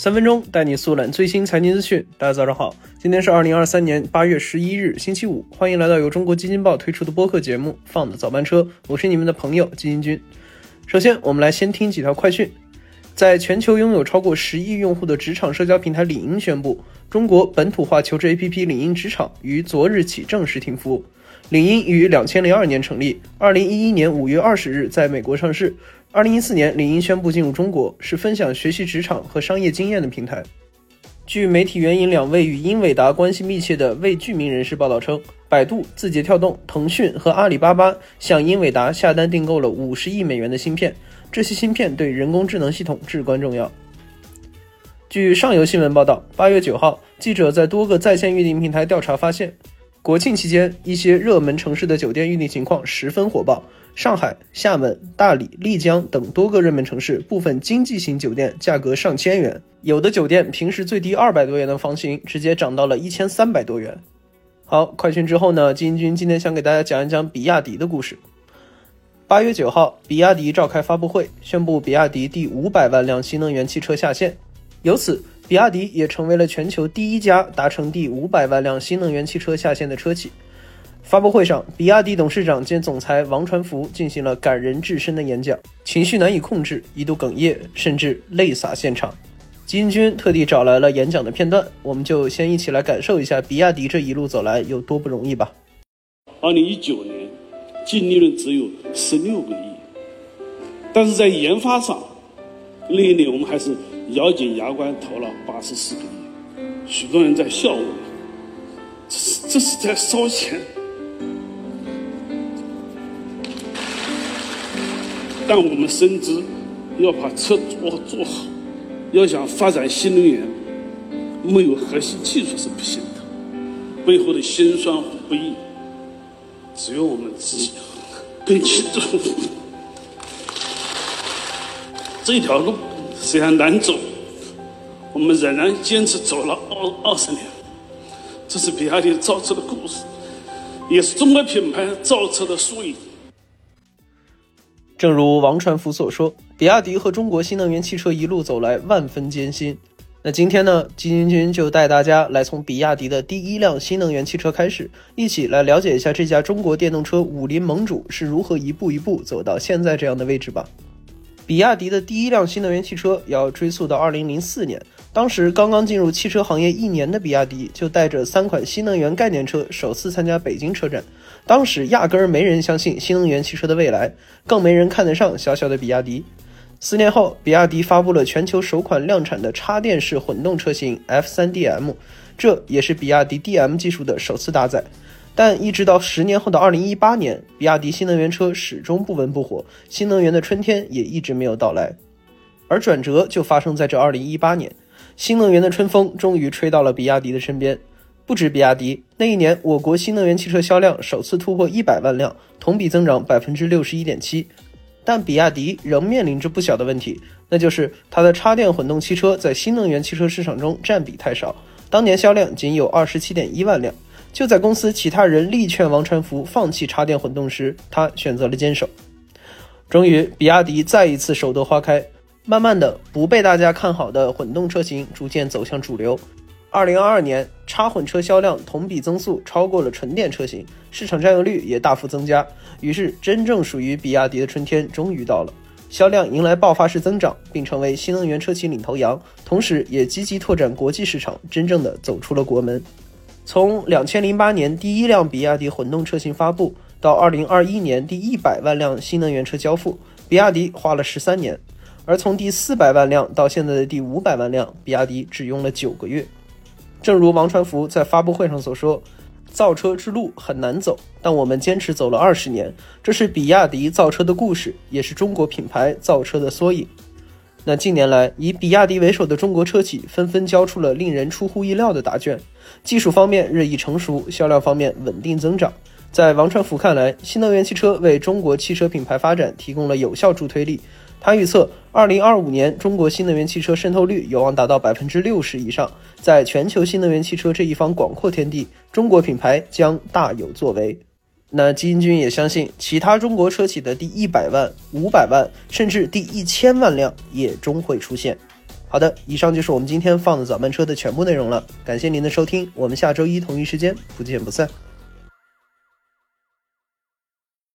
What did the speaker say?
三分钟带你速览最新财经资讯。大家早上好，今天是二零二三年八月十一日，星期五。欢迎来到由中国基金报推出的播客节目《放的早班车》，我是你们的朋友基金君。首先，我们来先听几条快讯。在全球拥有超过十亿用户的职场社交平台领英宣布，中国本土化求职 APP 领英职场于昨日起正式停服。领英于两千零二年成立，二零一一年五月二十日在美国上市。二零一四年，领英宣布进入中国，是分享学习职场和商业经验的平台。据媒体援引两位与英伟达关系密切的未具名人士报道称，百度、字节跳动、腾讯和阿里巴巴向英伟达下单订购了五十亿美元的芯片，这些芯片对人工智能系统至关重要。据上游新闻报道，八月九号，记者在多个在线预订平台调查发现，国庆期间一些热门城市的酒店预订情况十分火爆。上海、厦门、大理、丽江等多个热门城市，部分经济型酒店价格上千元，有的酒店平时最低二百多元的房型，直接涨到了一千三百多元。好，快讯之后呢？金军今天想给大家讲一讲比亚迪的故事。八月九号，比亚迪召开发布会，宣布比亚迪第五百万辆新能源汽车下线，由此，比亚迪也成为了全球第一家达成第五百万辆新能源汽车下线的车企。发布会上，比亚迪董事长兼总裁王传福进行了感人至深的演讲，情绪难以控制，一度哽咽，甚至泪洒现场。金军特地找来了演讲的片段，我们就先一起来感受一下比亚迪这一路走来有多不容易吧。二零一九年净利润只有十六个亿，但是在研发上那一年我们还是咬紧牙关投了八十四个亿，许多人在笑我，这是这是在烧钱。但我们深知，要把车做做好，要想发展新能源，没有核心技术是不行的。背后的辛酸和不易，只有我们自己更清楚。这条路虽然难走，我们仍然坚持走了二二十年。这是比亚迪造车的故事，也是中国品牌造车的缩影。正如王传福所说，比亚迪和中国新能源汽车一路走来，万分艰辛。那今天呢，基金君就带大家来从比亚迪的第一辆新能源汽车开始，一起来了解一下这家中国电动车武林盟主是如何一步一步走到现在这样的位置吧。比亚迪的第一辆新能源汽车要追溯到二零零四年，当时刚刚进入汽车行业一年的比亚迪就带着三款新能源概念车首次参加北京车展。当时压根儿没人相信新能源汽车的未来，更没人看得上小小的比亚迪。四年后，比亚迪发布了全球首款量产的插电式混动车型 F3DM，这也是比亚迪 DM 技术的首次搭载。但一直到十年后的二零一八年，比亚迪新能源车始终不温不火，新能源的春天也一直没有到来。而转折就发生在这二零一八年，新能源的春风终于吹到了比亚迪的身边。不止比亚迪，那一年我国新能源汽车销量首次突破一百万辆，同比增长百分之六十一点七。但比亚迪仍面临着不小的问题，那就是它的插电混动汽车在新能源汽车市场中占比太少，当年销量仅有二十七点一万辆。就在公司其他人力劝王传福放弃插电混动时，他选择了坚守。终于，比亚迪再一次首朵花开，慢慢的，不被大家看好的混动车型逐渐走向主流。二零二二年，插混车销量同比增速超过了纯电车型，市场占有率也大幅增加。于是，真正属于比亚迪的春天终于到了，销量迎来爆发式增长，并成为新能源车企领头羊，同时也积极拓展国际市场，真正的走出了国门。从两千零八年第一辆比亚迪混动车型发布到二零二一年第一百万辆新能源车交付，比亚迪花了十三年；而从第四百万辆到现在的第五百万辆，比亚迪只用了九个月。正如王传福在发布会上所说：“造车之路很难走，但我们坚持走了二十年，这是比亚迪造车的故事，也是中国品牌造车的缩影。”那近年来，以比亚迪为首的中国车企纷纷交出了令人出乎意料的答卷，技术方面日益成熟，销量方面稳定增长。在王传福看来，新能源汽车为中国汽车品牌发展提供了有效助推力。他预测，二零二五年中国新能源汽车渗透率有望达到百分之六十以上。在全球新能源汽车这一方广阔天地，中国品牌将大有作为。那基金君也相信，其他中国车企的第一百万、五百万，甚至第一千万辆也终会出现。好的，以上就是我们今天放的早班车的全部内容了，感谢您的收听，我们下周一同一时间不见不散。